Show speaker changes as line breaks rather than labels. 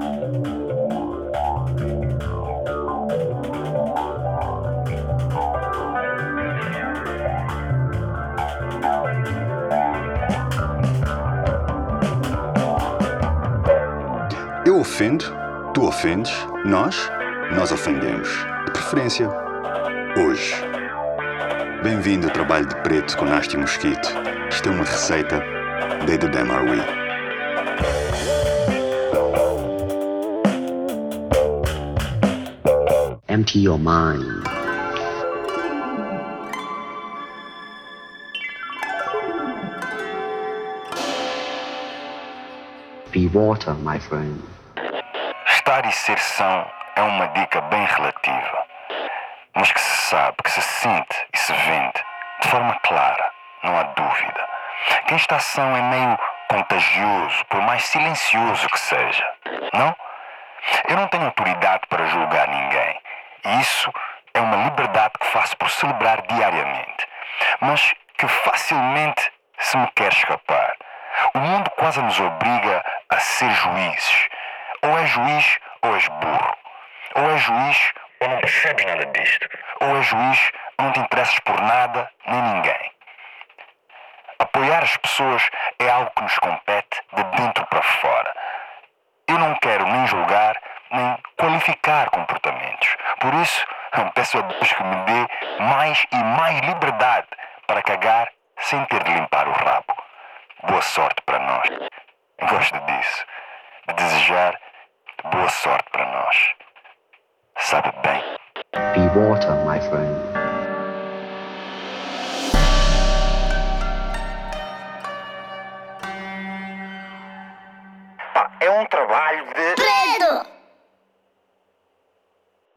Eu ofendo, tu ofendes, nós, nós ofendemos. De preferência, hoje. Bem-vindo ao trabalho de preto com Nasty Mosquito. Isto é uma receita da The Damn Are We.
Empty your mind. Be water, my friend.
Estar e ser são é uma dica bem relativa, mas que se sabe, que se sente e se vende de forma clara, não há dúvida. Quem está são é meio contagioso, por mais silencioso que seja, não? Eu não tenho autoridade para julgar ninguém, e isso é uma liberdade que faço por celebrar diariamente, mas que facilmente se me quer escapar. O mundo quase nos obriga a ser juízes. Ou és juiz ou és burro. Ou és juiz ou não percebes nada disto. Ou és juiz ou não te interessas por nada nem ninguém. Apoiar as pessoas é algo que nos compete de dentro para fora. Eu não quero nem julgar, nem qualificar comportamentos. Por isso, peço a Deus que me dê mais e mais liberdade para cagar sem ter de limpar o rabo. Boa sorte para nós. Gosto disso, de desejar boa sorte para nós. Sabe bem.
Be water, my friend. é um trabalho de